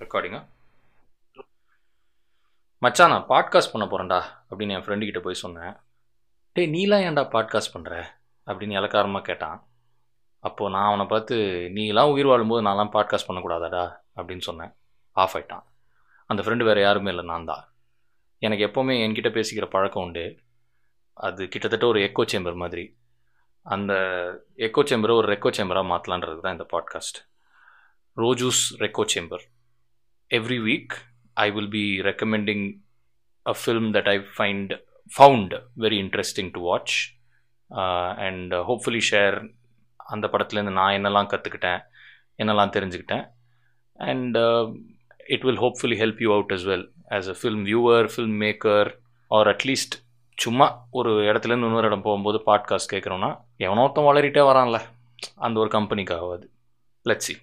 ரெக்கார்டிங்கா மச்சான் நான் பாட்காஸ்ட் பண்ண போகிறேன்டா அப்படின்னு என் ஃப்ரெண்டு கிட்ட போய் சொன்னேன். டேய் நீலாம் ஏன்டா பாட்காஸ்ட் பண்ணுற அப்படின்னு இலக்காரமாக கேட்டான். அப்போது நான் அவனை பார்த்து நீலாம் உயிர் வாழும்போது நான்லாம் பாட்காஸ்ட் பண்ணக்கூடாதாடா அப்படின்னு சொன்னேன். ஆஃப் ஆயிட்டான். அந்த ஃப்ரெண்டு வேறு யாருமே இல்லை நான் தான். எனக்கு எப்போவுமே என்கிட்ட பேசிக்கிற பழக்கம் உண்டு. அது கிட்டத்தட்ட ஒரு எக்கோ சேம்பர் மாதிரி. அந்த எக்கோ சேம்பரை ஒரு ரெக்கோ சேம்பராக மாற்றலான்றது தான் இந்த podcast ரோஜூஸ் reco chamber every week I will be recommending a film that I find found very interesting to watch and hopefully share அந்த படத்துலேருந்து நான் என்னெல்லாம் கற்றுக்கிட்டேன் என்னெல்லாம் தெரிஞ்சுக்கிட்டேன். And it will hopefully help you out as well as a film viewer film maker or at least சும்மா ஒரு இடத்துலேருந்து இன்னொரு இடம் போகும்போது பாட்காஸ்ட் கேட்குறோன்னா எவனோ ஒருத்தன் வளரிட்டே வரான்ல. அந்த ஒரு கம்பெனிக்காகாது லட்சி